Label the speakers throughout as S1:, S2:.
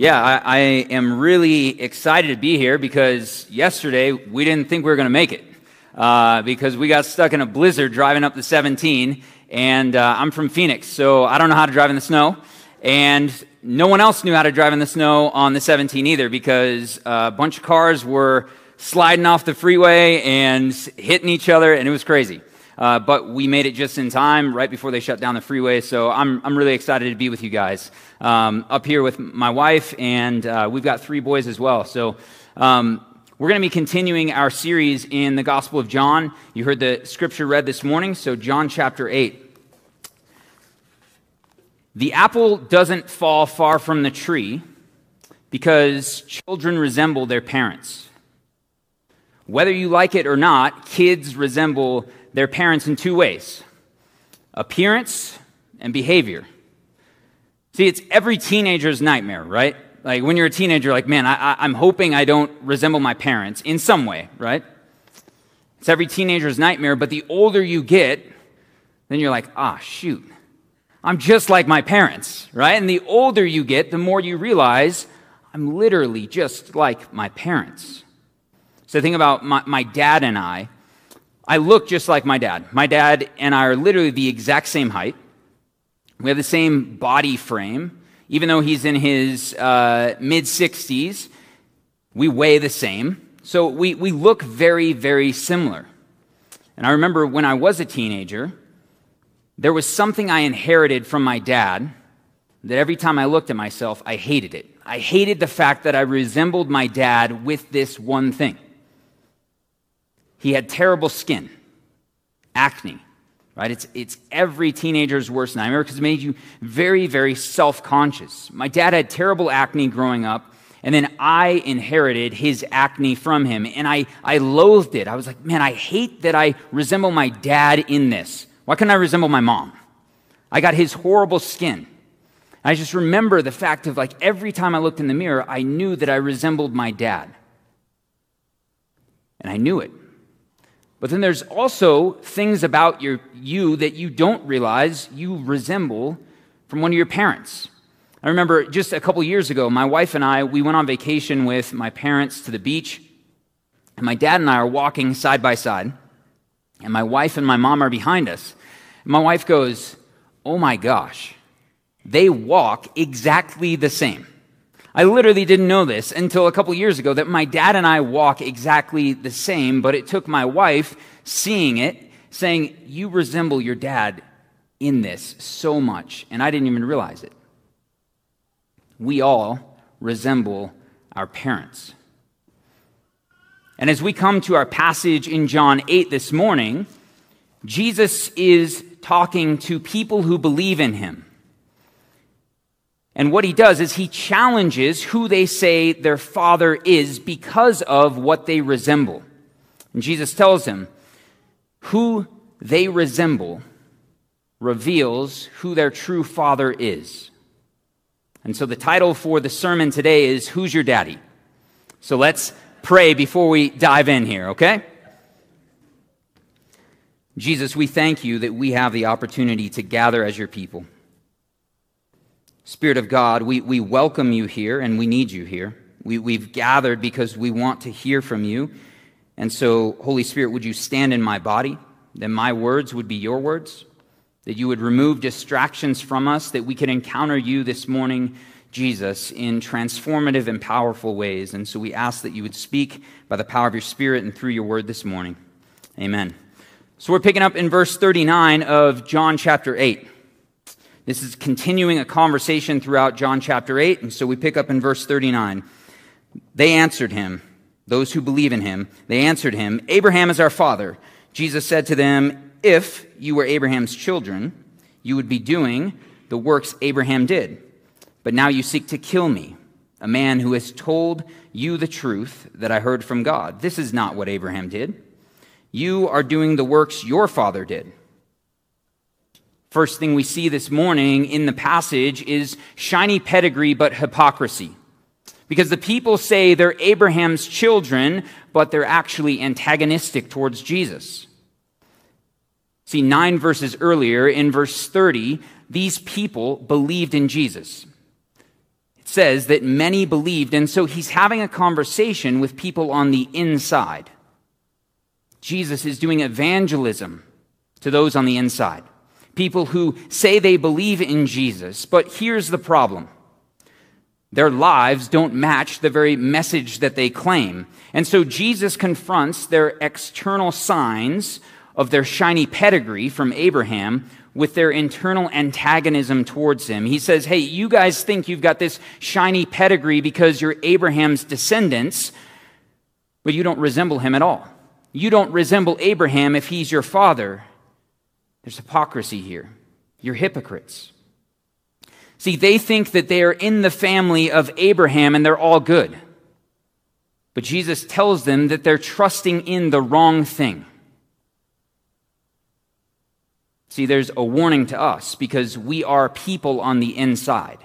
S1: Yeah, I, I, am really excited to be here because yesterday we didn't think we were going to make it uh, because we got stuck in a blizzard driving up the 17. And uh, I'm from Phoenix, so I don't know how to drive in the snow. And no one else knew how to drive in the snow on the 17 either because a bunch of cars were sliding off the freeway and hitting each other, and it was crazy. Uh, but we made it just in time, right before they shut down the freeway. So I'm, I'm really excited to be with you guys. Um, up here with my wife, and uh, we've got three boys as well. So um, we're going to be continuing our series in the Gospel of John. You heard the scripture read this morning, so John chapter 8. The apple doesn't fall far from the tree because children resemble their parents. Whether you like it or not, kids resemble their parents in two ways appearance and behavior. See, it's every teenager's nightmare, right? Like when you're a teenager, like, man, I, am hoping I don't resemble my parents in some way, right? It's every teenager's nightmare, but the older you get, then you're like, ah, shoot, I'm just like my parents, right? And the older you get, the more you realize I'm literally just like my parents. So think about my, my dad and I. I look just like my dad. My dad and I are literally the exact same height. We have the same body frame. Even though he's in his uh, mid 60s, we weigh the same. So we, we look very, very similar. And I remember when I was a teenager, there was something I inherited from my dad that every time I looked at myself, I hated it. I hated the fact that I resembled my dad with this one thing. He had terrible skin, acne, right? It's, it's every teenager's worst nightmare because it made you very, very self conscious. My dad had terrible acne growing up, and then I inherited his acne from him, and I, I loathed it. I was like, man, I hate that I resemble my dad in this. Why couldn't I resemble my mom? I got his horrible skin. I just remember the fact of like every time I looked in the mirror, I knew that I resembled my dad. And I knew it. But then there's also things about your, you that you don't realize you resemble from one of your parents. I remember just a couple years ago, my wife and I, we went on vacation with my parents to the beach. And my dad and I are walking side by side. And my wife and my mom are behind us. And my wife goes, Oh my gosh, they walk exactly the same. I literally didn't know this until a couple years ago that my dad and I walk exactly the same, but it took my wife seeing it, saying, You resemble your dad in this so much. And I didn't even realize it. We all resemble our parents. And as we come to our passage in John 8 this morning, Jesus is talking to people who believe in him. And what he does is he challenges who they say their father is because of what they resemble. And Jesus tells them who they resemble reveals who their true father is. And so the title for the sermon today is Who's Your Daddy? So let's pray before we dive in here, okay? Jesus, we thank you that we have the opportunity to gather as your people. Spirit of God, we, we welcome you here and we need you here. We, we've gathered because we want to hear from you. And so, Holy Spirit, would you stand in my body, that my words would be your words, that you would remove distractions from us, that we could encounter you this morning, Jesus, in transformative and powerful ways. And so we ask that you would speak by the power of your Spirit and through your word this morning. Amen. So we're picking up in verse 39 of John chapter 8. This is continuing a conversation throughout John chapter 8, and so we pick up in verse 39. They answered him, those who believe in him, they answered him, Abraham is our father. Jesus said to them, If you were Abraham's children, you would be doing the works Abraham did. But now you seek to kill me, a man who has told you the truth that I heard from God. This is not what Abraham did. You are doing the works your father did. First thing we see this morning in the passage is shiny pedigree but hypocrisy. Because the people say they're Abraham's children, but they're actually antagonistic towards Jesus. See, nine verses earlier, in verse 30, these people believed in Jesus. It says that many believed, and so he's having a conversation with people on the inside. Jesus is doing evangelism to those on the inside, people who say they believe in Jesus, but here's the problem. Their lives don't match the very message that they claim. And so Jesus confronts their external signs of their shiny pedigree from Abraham with their internal antagonism towards him. He says, Hey, you guys think you've got this shiny pedigree because you're Abraham's descendants, but you don't resemble him at all. You don't resemble Abraham if he's your father. There's hypocrisy here. You're hypocrites. See, they think that they are in the family of Abraham and they're all good. But Jesus tells them that they're trusting in the wrong thing. See, there's a warning to us because we are people on the inside.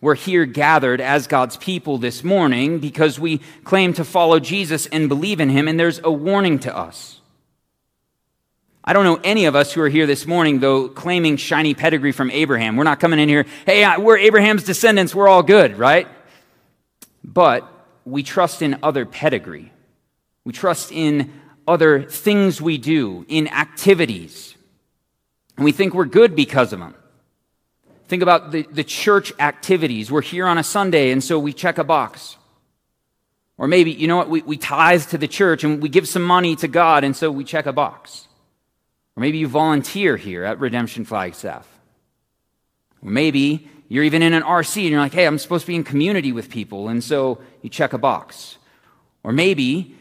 S1: We're here gathered as God's people this morning because we claim to follow Jesus and believe in him, and there's a warning to us. I don't know any of us who are here this morning, though, claiming shiny pedigree from Abraham. We're not coming in here, hey, we're Abraham's descendants, we're all good, right? But we trust in other pedigree. We trust in other things we do, in activities and we think we're good because of them. Think about the, the church activities. We're here on a Sunday, and so we check a box. Or maybe, you know what, we, we tithe to the church and we give some money to God, and so we check a box. Or maybe you volunteer here at Redemption Flagstaff. Or maybe you're even in an RC and you're like, hey, I'm supposed to be in community with people, and so you check a box. Or maybe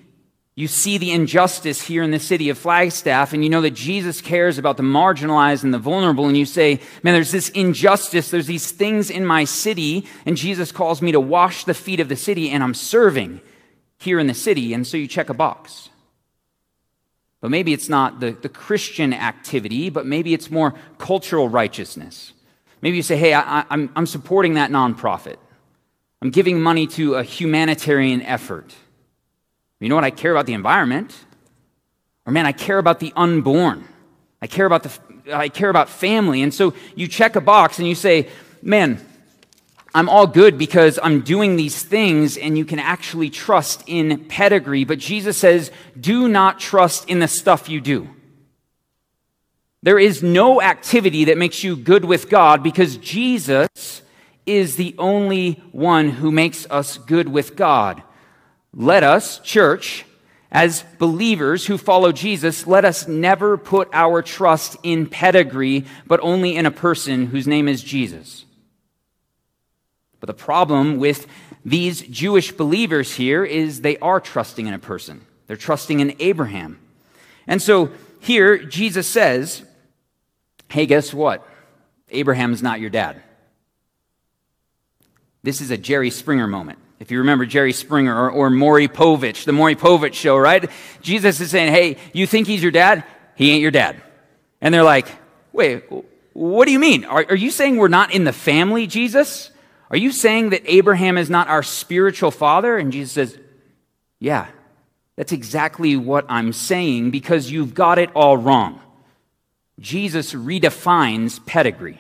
S1: you see the injustice here in the city of Flagstaff, and you know that Jesus cares about the marginalized and the vulnerable, and you say, Man, there's this injustice, there's these things in my city, and Jesus calls me to wash the feet of the city, and I'm serving here in the city, and so you check a box. But maybe it's not the, the Christian activity, but maybe it's more cultural righteousness. Maybe you say, Hey, I, I'm, I'm supporting that nonprofit, I'm giving money to a humanitarian effort. You know what? I care about the environment. Or man, I care about the unborn. I care about the I care about family. And so you check a box and you say, "Man, I'm all good because I'm doing these things and you can actually trust in pedigree." But Jesus says, "Do not trust in the stuff you do." There is no activity that makes you good with God because Jesus is the only one who makes us good with God. Let us, church, as believers who follow Jesus, let us never put our trust in pedigree, but only in a person whose name is Jesus. But the problem with these Jewish believers here is they are trusting in a person. They're trusting in Abraham. And so here, Jesus says, Hey, guess what? Abraham's not your dad. This is a Jerry Springer moment. If you remember Jerry Springer or, or Maury Povich, the Maury Povich show, right? Jesus is saying, hey, you think he's your dad? He ain't your dad. And they're like, wait, what do you mean? Are, are you saying we're not in the family, Jesus? Are you saying that Abraham is not our spiritual father? And Jesus says, yeah, that's exactly what I'm saying because you've got it all wrong. Jesus redefines pedigree.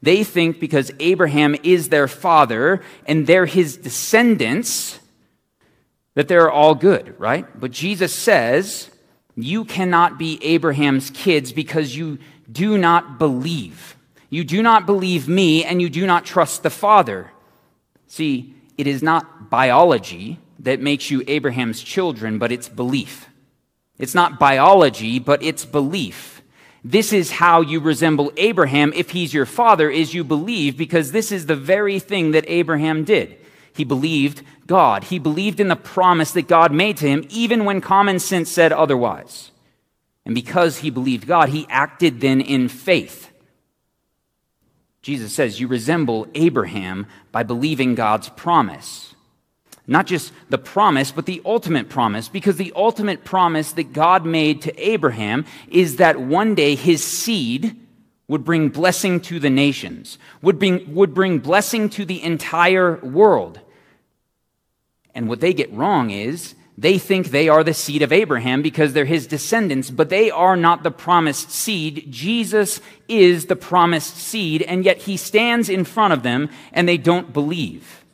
S1: They think because Abraham is their father and they're his descendants, that they're all good, right? But Jesus says, You cannot be Abraham's kids because you do not believe. You do not believe me and you do not trust the Father. See, it is not biology that makes you Abraham's children, but it's belief. It's not biology, but it's belief. This is how you resemble Abraham if he's your father, is you believe, because this is the very thing that Abraham did. He believed God. He believed in the promise that God made to him, even when common sense said otherwise. And because he believed God, he acted then in faith. Jesus says, You resemble Abraham by believing God's promise. Not just the promise, but the ultimate promise, because the ultimate promise that God made to Abraham is that one day his seed would bring blessing to the nations, would bring, would bring blessing to the entire world. And what they get wrong is they think they are the seed of Abraham because they're his descendants, but they are not the promised seed. Jesus is the promised seed, and yet he stands in front of them and they don't believe.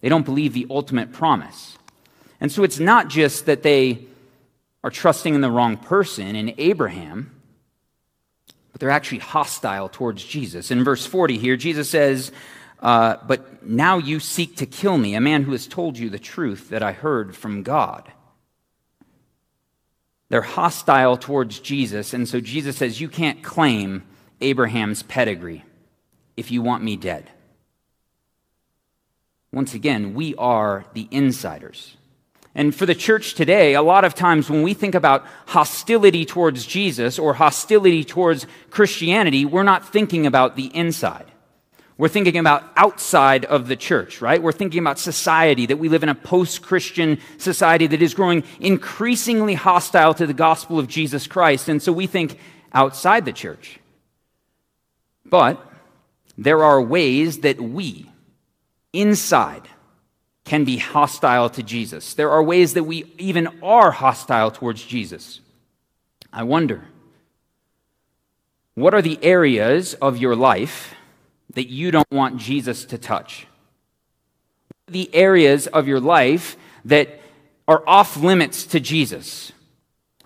S1: They don't believe the ultimate promise. And so it's not just that they are trusting in the wrong person, in Abraham, but they're actually hostile towards Jesus. In verse 40 here, Jesus says, uh, But now you seek to kill me, a man who has told you the truth that I heard from God. They're hostile towards Jesus, and so Jesus says, You can't claim Abraham's pedigree if you want me dead. Once again, we are the insiders. And for the church today, a lot of times when we think about hostility towards Jesus or hostility towards Christianity, we're not thinking about the inside. We're thinking about outside of the church, right? We're thinking about society, that we live in a post Christian society that is growing increasingly hostile to the gospel of Jesus Christ. And so we think outside the church. But there are ways that we, inside, can be hostile to Jesus. There are ways that we even are hostile towards Jesus. I wonder, what are the areas of your life that you don't want Jesus to touch? The areas of your life that are off limits to Jesus.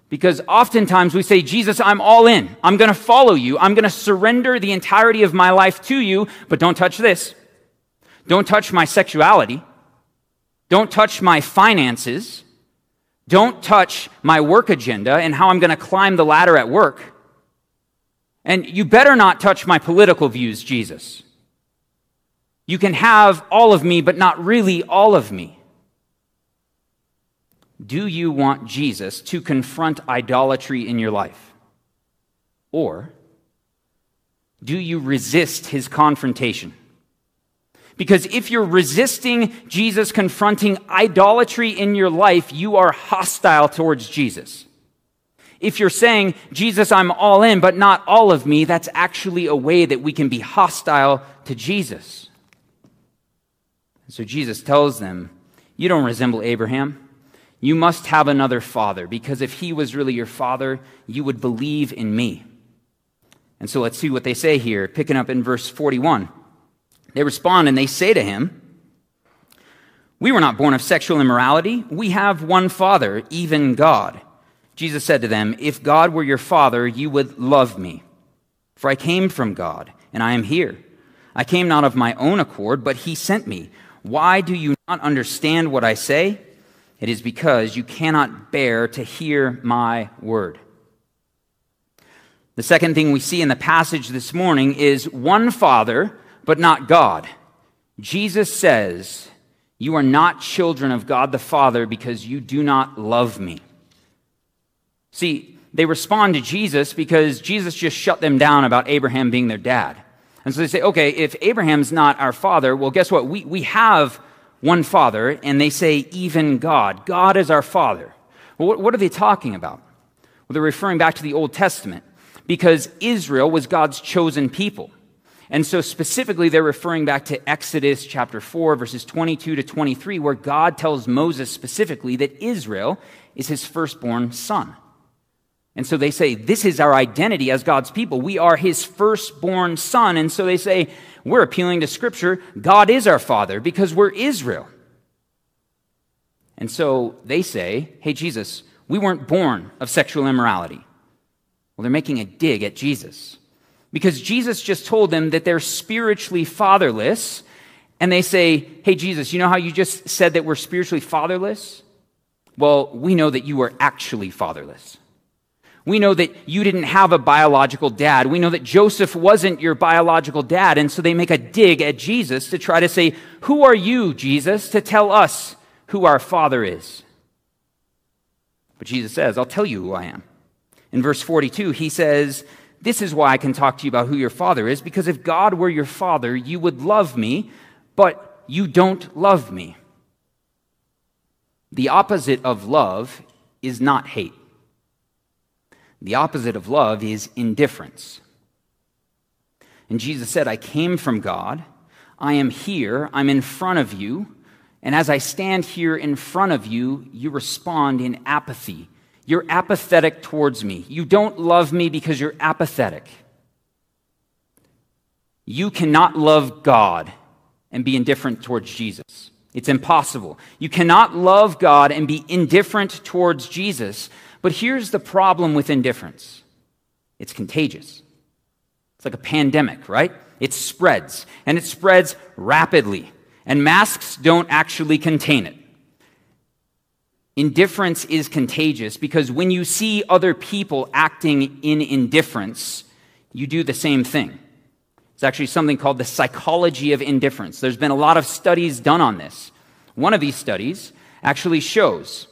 S1: Because oftentimes we say, Jesus, I'm all in. I'm going to follow you. I'm going to surrender the entirety of my life to you, but don't touch this. Don't touch my sexuality. Don't touch my finances. Don't touch my work agenda and how I'm going to climb the ladder at work. And you better not touch my political views, Jesus. You can have all of me, but not really all of me. Do you want Jesus to confront idolatry in your life? Or do you resist his confrontation? Because if you're resisting Jesus confronting idolatry in your life, you are hostile towards Jesus. If you're saying, Jesus, I'm all in, but not all of me, that's actually a way that we can be hostile to Jesus. So Jesus tells them, You don't resemble Abraham. You must have another father, because if he was really your father, you would believe in me. And so let's see what they say here, picking up in verse 41. They respond and they say to him, We were not born of sexual immorality. We have one Father, even God. Jesus said to them, If God were your Father, you would love me. For I came from God, and I am here. I came not of my own accord, but He sent me. Why do you not understand what I say? It is because you cannot bear to hear my word. The second thing we see in the passage this morning is one Father but not God. Jesus says, You are not children of God the Father because you do not love me. See, they respond to Jesus because Jesus just shut them down about Abraham being their dad. And so they say, okay, if Abraham's not our father, well, guess what? We, we have one father, and they say, even God. God is our father. Well, what, what are they talking about? Well, they're referring back to the Old Testament because Israel was God's chosen people. And so, specifically, they're referring back to Exodus chapter 4, verses 22 to 23, where God tells Moses specifically that Israel is his firstborn son. And so they say, This is our identity as God's people. We are his firstborn son. And so they say, We're appealing to Scripture. God is our father because we're Israel. And so they say, Hey, Jesus, we weren't born of sexual immorality. Well, they're making a dig at Jesus because Jesus just told them that they're spiritually fatherless. And they say, Hey, Jesus, you know how you just said that we're spiritually fatherless? Well, we know that you were actually fatherless. We know that you didn't have a biological dad. We know that Joseph wasn't your biological dad. And so they make a dig at Jesus to try to say, Who are you, Jesus, to tell us who our father is? But Jesus says, I'll tell you who I am. In verse 42, he says, this is why I can talk to you about who your father is, because if God were your father, you would love me, but you don't love me. The opposite of love is not hate. The opposite of love is indifference. And Jesus said, I came from God. I am here. I'm in front of you. And as I stand here in front of you, you respond in apathy. You're apathetic towards me. You don't love me because you're apathetic. You cannot love God and be indifferent towards Jesus. It's impossible. You cannot love God and be indifferent towards Jesus. But here's the problem with indifference it's contagious. It's like a pandemic, right? It spreads, and it spreads rapidly, and masks don't actually contain it. Indifference is contagious because when you see other people acting in indifference, you do the same thing. It's actually something called the psychology of indifference. There's been a lot of studies done on this. One of these studies actually shows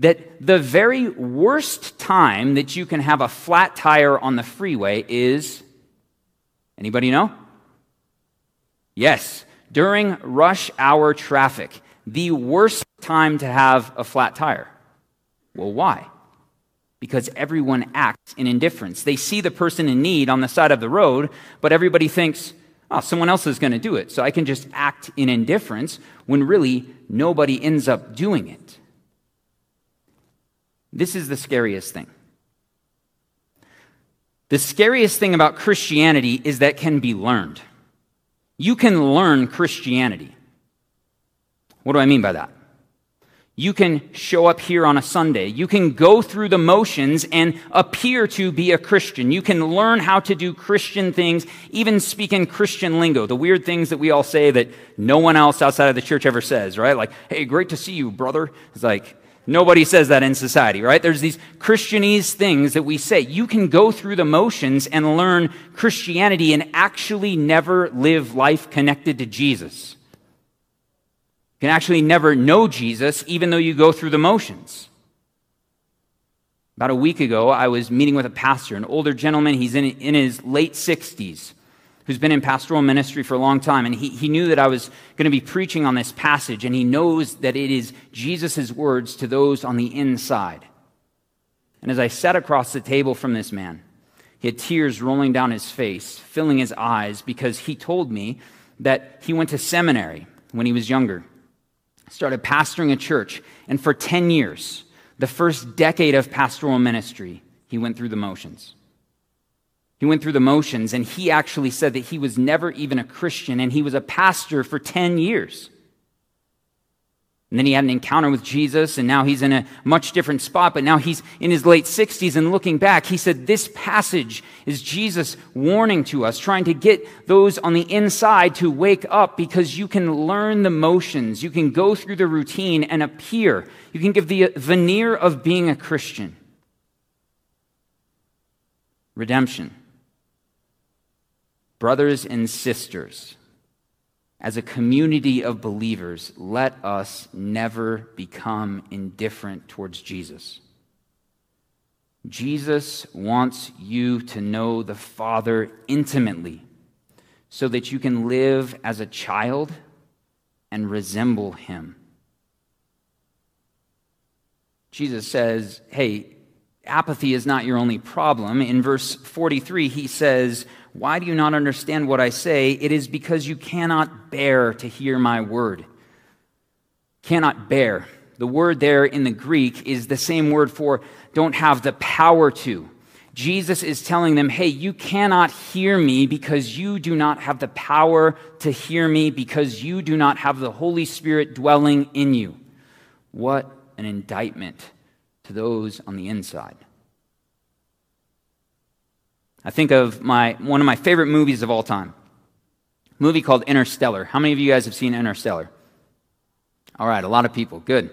S1: that the very worst time that you can have a flat tire on the freeway is anybody know? Yes, during rush hour traffic, the worst time to have a flat tire. Well, why? because everyone acts in indifference. They see the person in need on the side of the road, but everybody thinks, oh, someone else is going to do it, so I can just act in indifference when really nobody ends up doing it. This is the scariest thing. The scariest thing about Christianity is that can be learned. You can learn Christianity. What do I mean by that? You can show up here on a Sunday. You can go through the motions and appear to be a Christian. You can learn how to do Christian things, even speak in Christian lingo, the weird things that we all say that no one else outside of the church ever says, right? Like, hey, great to see you, brother. It's like, nobody says that in society, right? There's these Christianese things that we say. You can go through the motions and learn Christianity and actually never live life connected to Jesus. You can actually never know Jesus even though you go through the motions. About a week ago, I was meeting with a pastor, an older gentleman. He's in, in his late 60s, who's been in pastoral ministry for a long time. And he, he knew that I was going to be preaching on this passage, and he knows that it is Jesus' words to those on the inside. And as I sat across the table from this man, he had tears rolling down his face, filling his eyes, because he told me that he went to seminary when he was younger started pastoring a church, and for 10 years, the first decade of pastoral ministry, he went through the motions. He went through the motions, and he actually said that he was never even a Christian, and he was a pastor for 10 years. And then he had an encounter with Jesus, and now he's in a much different spot, but now he's in his late 60s. And looking back, he said, This passage is Jesus warning to us, trying to get those on the inside to wake up because you can learn the motions, you can go through the routine and appear. You can give the veneer of being a Christian. Redemption. Brothers and sisters as a community of believers, let us never become indifferent towards Jesus. Jesus wants you to know the Father intimately so that you can live as a child and resemble him. Jesus says, Hey, apathy is not your only problem. In verse 43, he says, why do you not understand what I say? It is because you cannot bear to hear my word. Cannot bear. The word there in the Greek is the same word for don't have the power to. Jesus is telling them, hey, you cannot hear me because you do not have the power to hear me because you do not have the Holy Spirit dwelling in you. What an indictment to those on the inside. I think of my, one of my favorite movies of all time, a movie called Interstellar. How many of you guys have seen Interstellar? All right, a lot of people. Good.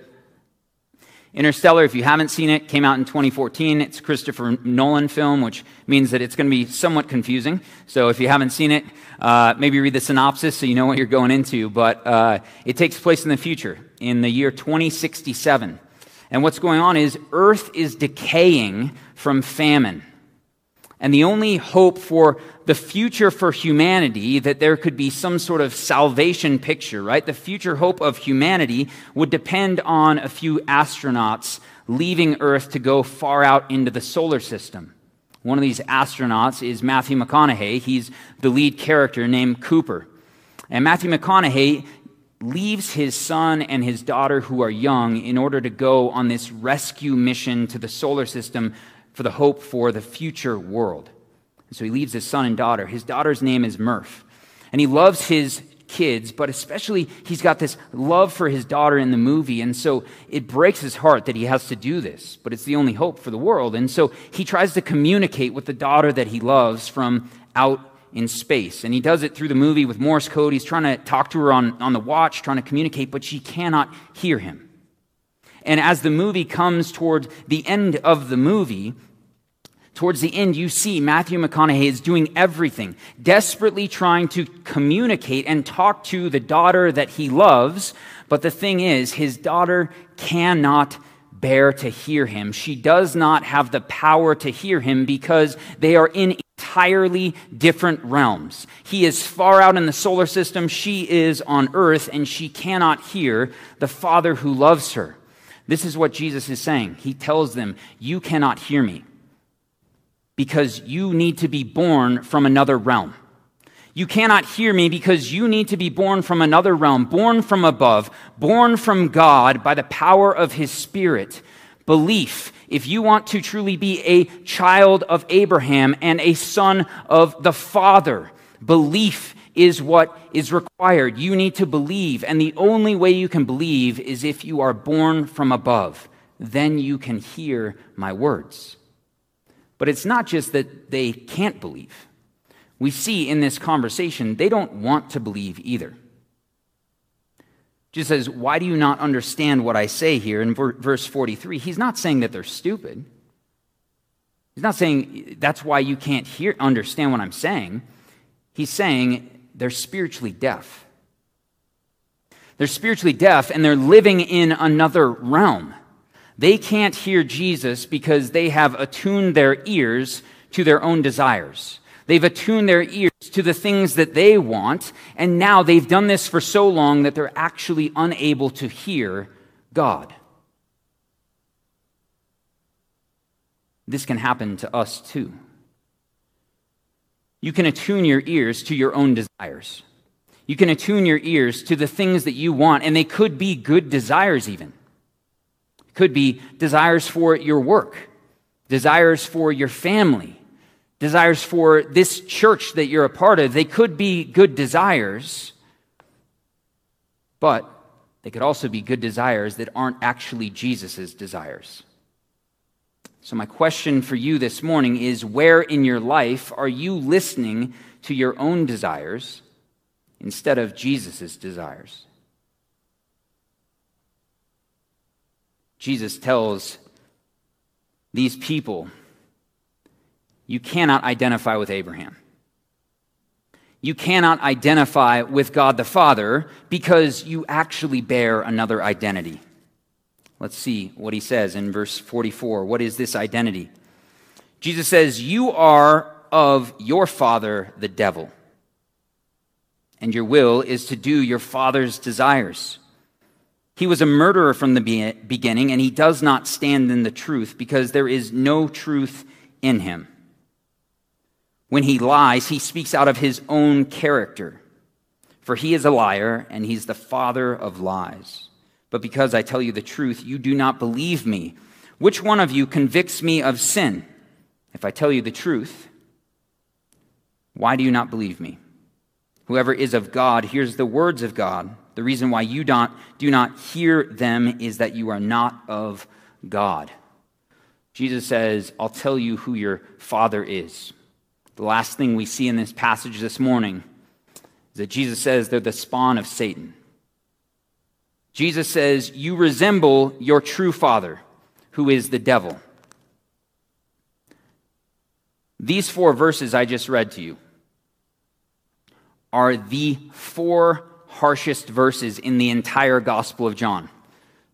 S1: Interstellar, if you haven't seen it, came out in 2014. It's a Christopher Nolan film, which means that it's going to be somewhat confusing. So if you haven't seen it, uh, maybe read the synopsis so you know what you're going into. But uh, it takes place in the future, in the year 2067. And what's going on is Earth is decaying from famine. And the only hope for the future for humanity, that there could be some sort of salvation picture, right? The future hope of humanity would depend on a few astronauts leaving Earth to go far out into the solar system. One of these astronauts is Matthew McConaughey. He's the lead character named Cooper. And Matthew McConaughey leaves his son and his daughter who are young in order to go on this rescue mission to the solar system for the hope for the future world. And so he leaves his son and daughter. His daughter's name is Murph. And he loves his kids, but especially he's got this love for his daughter in the movie. And so it breaks his heart that he has to do this, but it's the only hope for the world. And so he tries to communicate with the daughter that he loves from out in space. And he does it through the movie with Morse code. He's trying to talk to her on, on the watch, trying to communicate, but she cannot hear him. And as the movie comes toward the end of the movie, towards the end, you see Matthew McConaughey is doing everything, desperately trying to communicate and talk to the daughter that he loves. But the thing is, his daughter cannot bear to hear him. She does not have the power to hear him because they are in entirely different realms. He is far out in the solar system, she is on earth, and she cannot hear the Father who loves her. This is what Jesus is saying. He tells them, You cannot hear me because you need to be born from another realm. You cannot hear me because you need to be born from another realm, born from above, born from God by the power of His Spirit. Belief, if you want to truly be a child of Abraham and a son of the Father, belief is what is required. You need to believe, and the only way you can believe is if you are born from above. Then you can hear my words. But it's not just that they can't believe we see in this conversation, they don't want to believe either. Jesus says, Why do you not understand what I say here in verse 43? He's not saying that they're stupid. He's not saying that's why you can't hear, understand what I'm saying. He's saying they're spiritually deaf. They're spiritually deaf and they're living in another realm. They can't hear Jesus because they have attuned their ears to their own desires. They've attuned their ears to the things that they want, and now they've done this for so long that they're actually unable to hear God. This can happen to us too. You can attune your ears to your own desires. You can attune your ears to the things that you want, and they could be good desires, even. Could be desires for your work, desires for your family, desires for this church that you're a part of, they could be good desires, but they could also be good desires that aren't actually Jesus' desires. So, my question for you this morning is where in your life are you listening to your own desires instead of Jesus' desires? Jesus tells these people you cannot identify with Abraham. You cannot identify with God the Father because you actually bear another identity. Let's see what he says in verse 44. What is this identity? Jesus says, You are of your father, the devil, and your will is to do your father's desires. He was a murderer from the beginning, and he does not stand in the truth because there is no truth in him. When he lies, he speaks out of his own character. For he is a liar, and he's the father of lies. But because I tell you the truth, you do not believe me. Which one of you convicts me of sin? If I tell you the truth, why do you not believe me? Whoever is of God hears the words of God. The reason why you don't, do not hear them is that you are not of God. Jesus says, I'll tell you who your Father is. The last thing we see in this passage this morning is that Jesus says they're the spawn of Satan. Jesus says, You resemble your true father, who is the devil. These four verses I just read to you are the four harshest verses in the entire Gospel of John.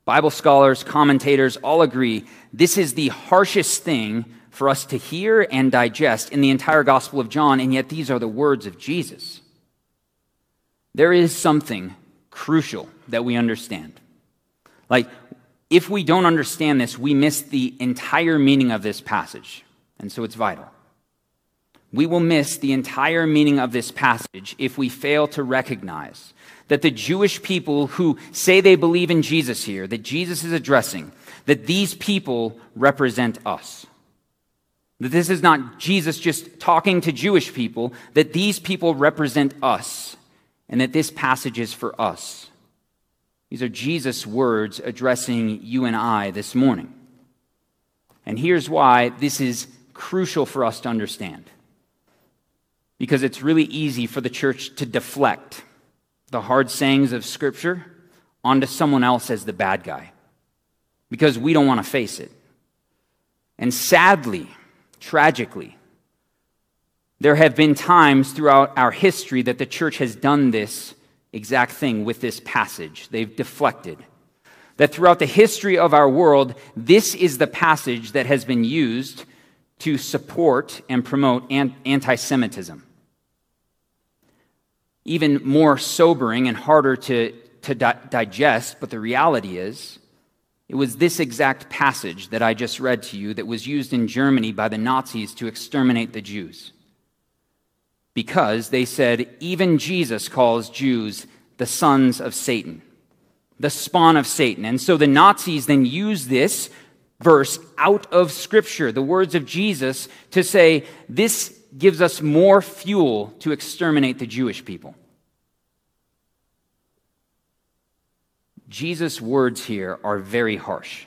S1: Bible scholars, commentators all agree this is the harshest thing for us to hear and digest in the entire Gospel of John, and yet these are the words of Jesus. There is something crucial that we understand. Like, if we don't understand this, we miss the entire meaning of this passage, and so it's vital. We will miss the entire meaning of this passage if we fail to recognize that the Jewish people who say they believe in Jesus here, that Jesus is addressing, that these people represent us. That this is not Jesus just talking to Jewish people, that these people represent us, and that this passage is for us. These are Jesus' words addressing you and I this morning. And here's why this is crucial for us to understand. Because it's really easy for the church to deflect the hard sayings of Scripture onto someone else as the bad guy. Because we don't want to face it. And sadly, tragically, there have been times throughout our history that the church has done this exact thing with this passage. They've deflected. That throughout the history of our world, this is the passage that has been used to support and promote anti Semitism. Even more sobering and harder to, to di- digest, but the reality is, it was this exact passage that I just read to you that was used in Germany by the Nazis to exterminate the Jews because they said even Jesus calls Jews the sons of Satan, the spawn of Satan. And so the Nazis then used this verse out of Scripture, the words of Jesus, to say this gives us more fuel to exterminate the Jewish people. Jesus' words here are very harsh.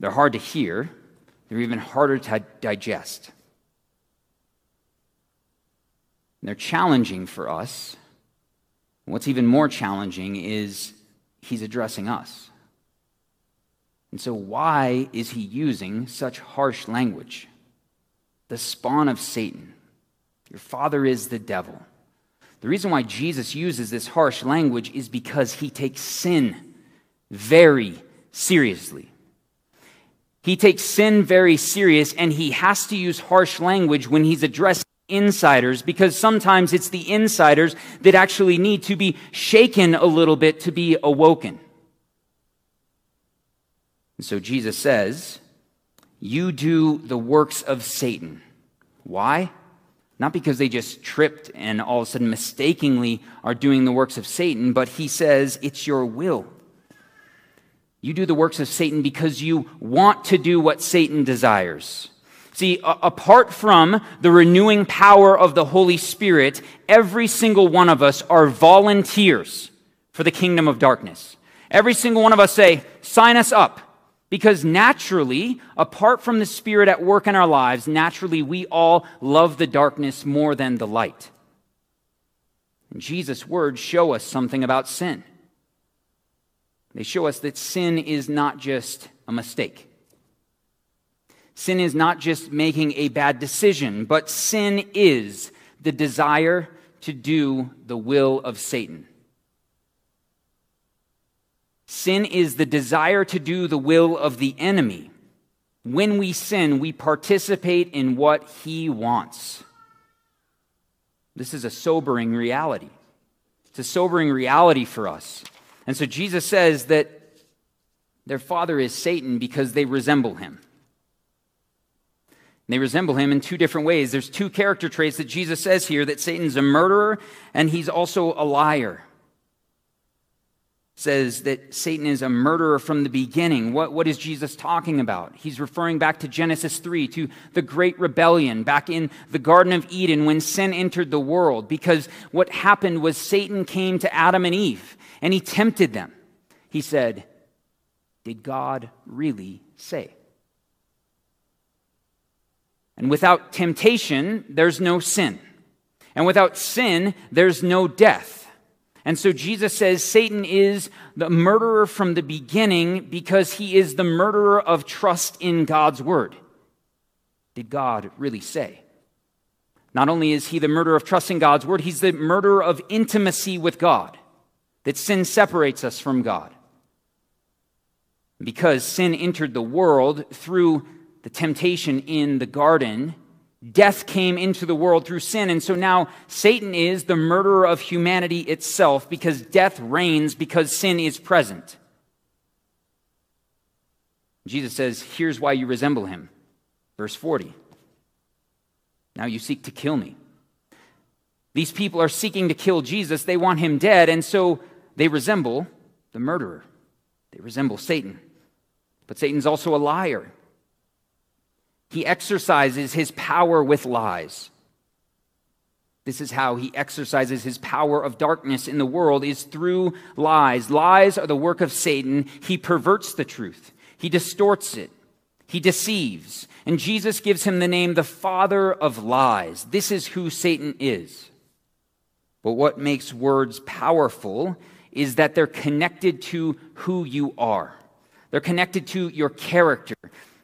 S1: They're hard to hear, they're even harder to digest. And they're challenging for us. What's even more challenging is he's addressing us. And so, why is he using such harsh language? The spawn of Satan. Your father is the devil. The reason why Jesus uses this harsh language is because he takes sin very seriously. He takes sin very serious and he has to use harsh language when he's addressing insiders because sometimes it's the insiders that actually need to be shaken a little bit to be awoken. And so Jesus says, You do the works of Satan. Why? Not because they just tripped and all of a sudden mistakenly are doing the works of Satan, but he says, It's your will. You do the works of Satan because you want to do what Satan desires. See, apart from the renewing power of the Holy Spirit, every single one of us are volunteers for the kingdom of darkness. Every single one of us say, sign us up. Because naturally, apart from the Spirit at work in our lives, naturally we all love the darkness more than the light. And Jesus' words show us something about sin. They show us that sin is not just a mistake. Sin is not just making a bad decision, but sin is the desire to do the will of Satan. Sin is the desire to do the will of the enemy. When we sin, we participate in what he wants. This is a sobering reality. It's a sobering reality for us. And so Jesus says that their father is Satan because they resemble him. They resemble him in two different ways. There's two character traits that Jesus says here that Satan's a murderer and he's also a liar. Says that Satan is a murderer from the beginning. What, what is Jesus talking about? He's referring back to Genesis 3, to the great rebellion back in the Garden of Eden when sin entered the world. Because what happened was Satan came to Adam and Eve and he tempted them. He said, Did God really say? And without temptation, there's no sin. And without sin, there's no death. And so Jesus says Satan is the murderer from the beginning because he is the murderer of trust in God's word. Did God really say? Not only is he the murderer of trust in God's word, he's the murderer of intimacy with God, that sin separates us from God. Because sin entered the world through the temptation in the garden, death came into the world through sin. And so now Satan is the murderer of humanity itself because death reigns because sin is present. Jesus says, Here's why you resemble him. Verse 40 Now you seek to kill me. These people are seeking to kill Jesus. They want him dead, and so they resemble the murderer. They resemble Satan. But Satan's also a liar. He exercises his power with lies. This is how he exercises his power of darkness in the world is through lies. Lies are the work of Satan. He perverts the truth. He distorts it. He deceives. And Jesus gives him the name the father of lies. This is who Satan is. But what makes words powerful is that they're connected to who you are. They're connected to your character.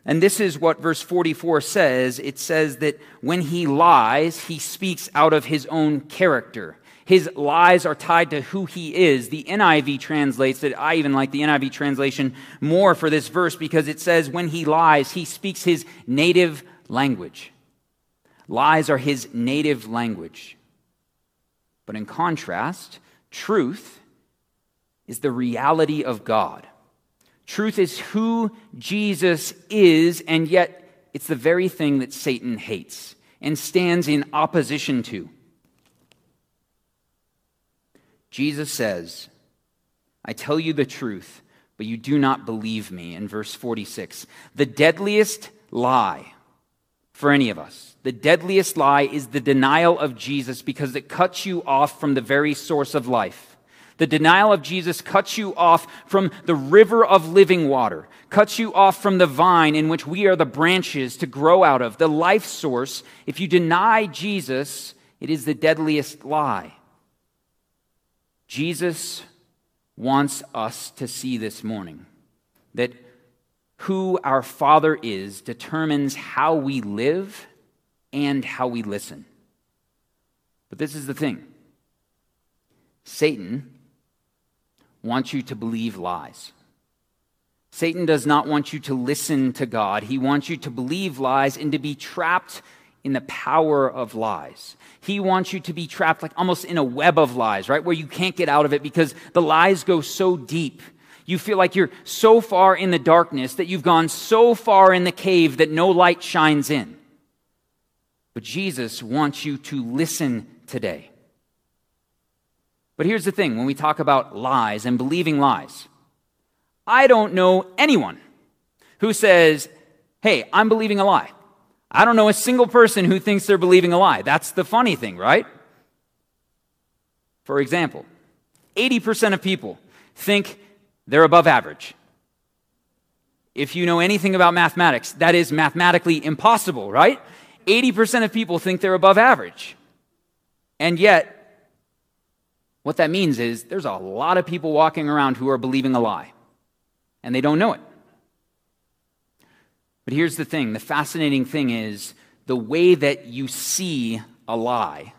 S1: And this is what verse 44 says. It says that when he lies, he speaks out of his own character. His lies are tied to who he is. The NIV translates it. I even like the NIV translation more for this verse because it says when he lies, he speaks his native language. Lies are his native language. But in contrast, truth is the reality of God. Truth is who Jesus is, and yet it's the very thing that Satan hates and stands in opposition to. Jesus says, I tell you the truth, but you do not believe me, in verse 46. The deadliest lie for any of us, the deadliest lie is the denial of Jesus because it cuts you off from the very source of life. The denial of Jesus cuts you off from the river of living water, cuts you off from the vine in which we are the branches to grow out of, the life source. If you deny Jesus, it is the deadliest lie. Jesus wants us to see this morning that who our Father is determines how we live and how we listen. But this is the thing Satan wants you to believe lies. Satan does not want you to listen to God. He wants you to believe lies and to be trapped in the power of lies. He wants you to be trapped like almost in a web of lies, right? Where you can't get out of it because the lies go so deep. You feel like you're so far in the darkness that you've gone so far in the cave that no light shines in. But Jesus wants you to listen today. But here's the thing when we talk about lies and believing lies, I don't know anyone who says, hey, I'm believing a lie. I don't know a single person who thinks they're believing a lie. That's the funny thing, right? For example, 80% of people think they're above average. If you know anything about mathematics, that is mathematically impossible, right? 80% of people think they're above average. And yet, what that means is there's a lot of people walking around who are believing a lie, and they don't know it. But here's the thing the fascinating thing is the way that you see a lie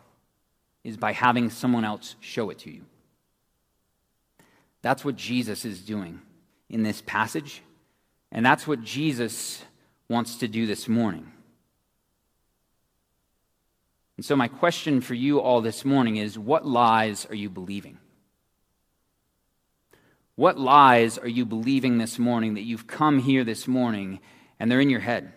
S1: is by having someone else show it to you. That's what Jesus is doing in this passage, and that's what Jesus wants to do this morning. And so, my question for you all this morning is what lies are you believing? What lies are you believing this morning that you've come here this morning and they're in your head?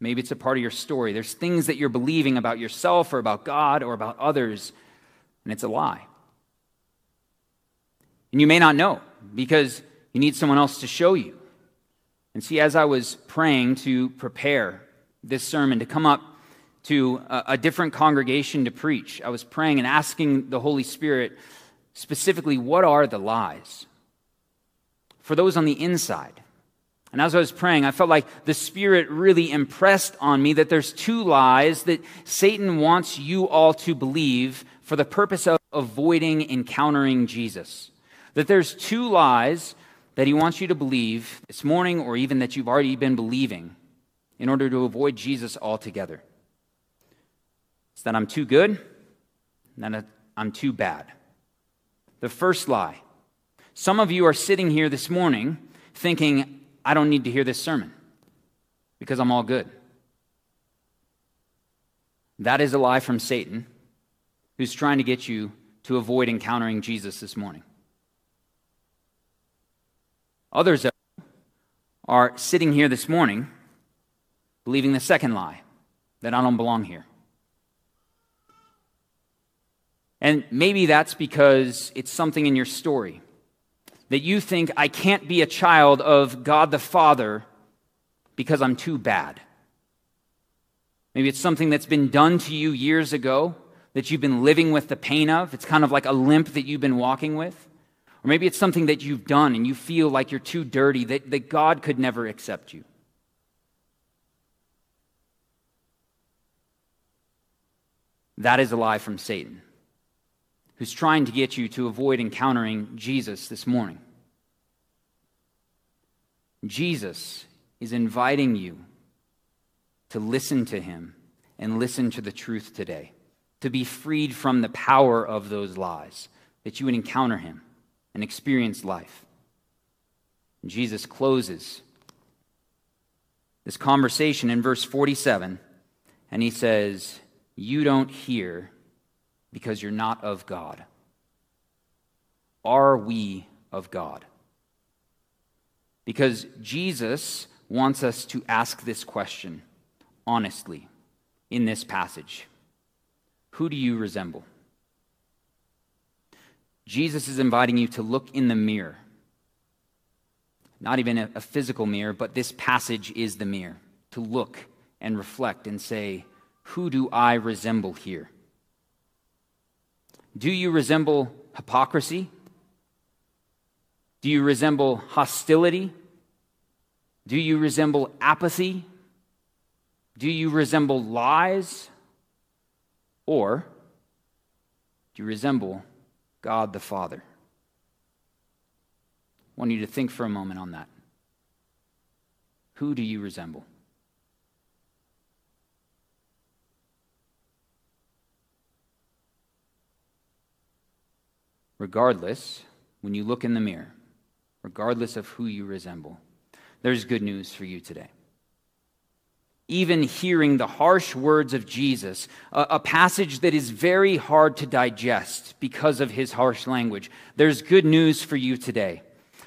S1: Maybe it's a part of your story. There's things that you're believing about yourself or about God or about others, and it's a lie. And you may not know because you need someone else to show you. And see, as I was praying to prepare this sermon to come up to a, a different congregation to preach. I was praying and asking the Holy Spirit specifically, what are the lies? For those on the inside. And as I was praying, I felt like the Spirit really impressed on me that there's two lies that Satan wants you all to believe for the purpose of avoiding encountering Jesus. That there's two lies that he wants you to believe this morning or even that you've already been believing in order to avoid Jesus altogether. That I'm too good and that I'm too bad. The first lie. Some of you are sitting here this morning thinking, I don't need to hear this sermon because I'm all good. That is a lie from Satan who's trying to get you to avoid encountering Jesus this morning. Others are sitting here this morning believing the second lie that I don't belong here And maybe that's because it's something in your story that you think, I can't be a child of God the Father because I'm too bad. Maybe it's something that's been done to you years ago that you've been living with the pain of. It's kind of like a limp that you've been walking with. Or maybe it's something that you've done and you feel like you're too dirty, that, that God could never accept you. That is a lie from Satan, who's trying to get you to avoid encountering Jesus this morning. Jesus is inviting you to listen to him and listen to the truth today, to be freed from the power of those lies, that you would encounter him and experience life. And Jesus closes this conversation in verse 47, and he says, You don't hear because you're not of God. Are we of God? Because Jesus wants us to ask this question honestly in this passage Who do you resemble? Jesus is inviting you to look in the mirror. Not even a, physical mirror, but this passage is the mirror. To look and reflect and say, Who do I resemble here? Do you resemble hypocrisy? Do you resemble hostility? Do you resemble apathy? Do you resemble lies? Or do you resemble God the Father? I want you to think for a moment on that. Who do you resemble? Regardless, when you look in the mirror, regardless of who you resemble, there's good news for you today even hearing the harsh words of Jesus, a, a, passage that is very hard to digest because of his harsh language. There's good news for you today.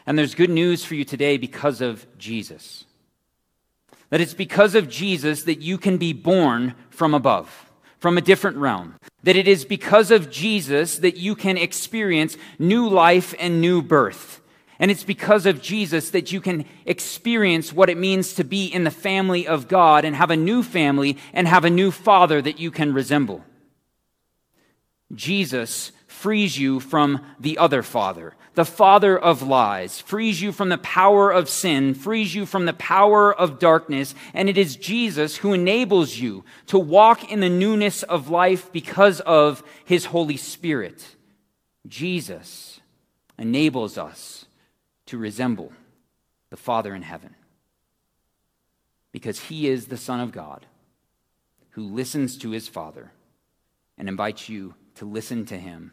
S1: And there's good news for you today because of Jesus. That it's because of Jesus that you can be born from above, from a different realm. That it is because of Jesus that you can experience new life and new birth. And it's because of Jesus that you can experience what it means to be in the family of God and have a new family and have a new father that you can resemble. Jesus frees you from the other father, the father of lies, frees you from the power of sin, frees you from the power of darkness, and it is Jesus who enables you to walk in the newness of life because of his Holy Spirit. Jesus enables us to resemble the Father in heaven. Because he is the Son of God who listens to his Father and invites you to listen to him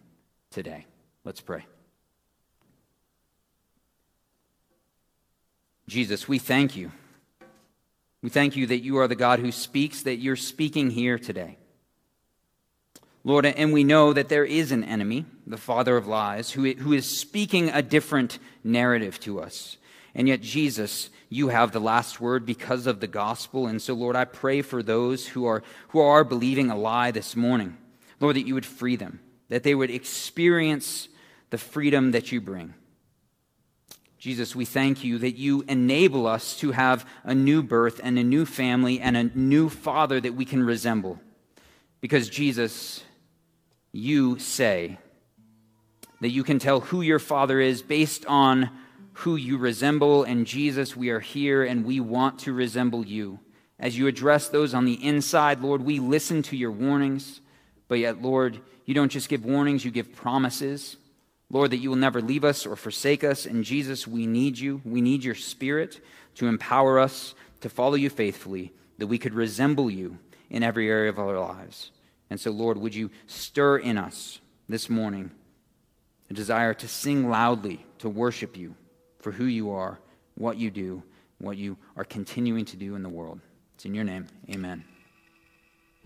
S1: today. Let's pray. Jesus, we thank you. We thank you that you are the God who speaks, that you're speaking here today. Lord, and we know that there is an enemy, the father of lies, who, who is speaking a different narrative to us. And yet, Jesus, you have the last word because of the gospel. And so, Lord, I pray for those who are, who are believing a lie this morning, Lord, that you would free them, that they would experience the freedom that you bring. Jesus, we thank you that you enable us to have a new birth and a new family and a new father that we can resemble. Because, Jesus, you say that you can tell who your father is based on who you resemble. And Jesus, we are here and we want to resemble you. As you address those on the inside, Lord, we listen to your warnings. But yet, Lord, you don't just give warnings, you give promises. Lord, that you will never leave us or forsake us. And Jesus, we need you. We need your spirit to empower us to follow you faithfully, that we could resemble you in every area of our lives. And so, Lord, would you stir in us this morning a desire to sing loudly, to worship you for who you are, what you do, what you are continuing to do in the world. It's in your name. Amen.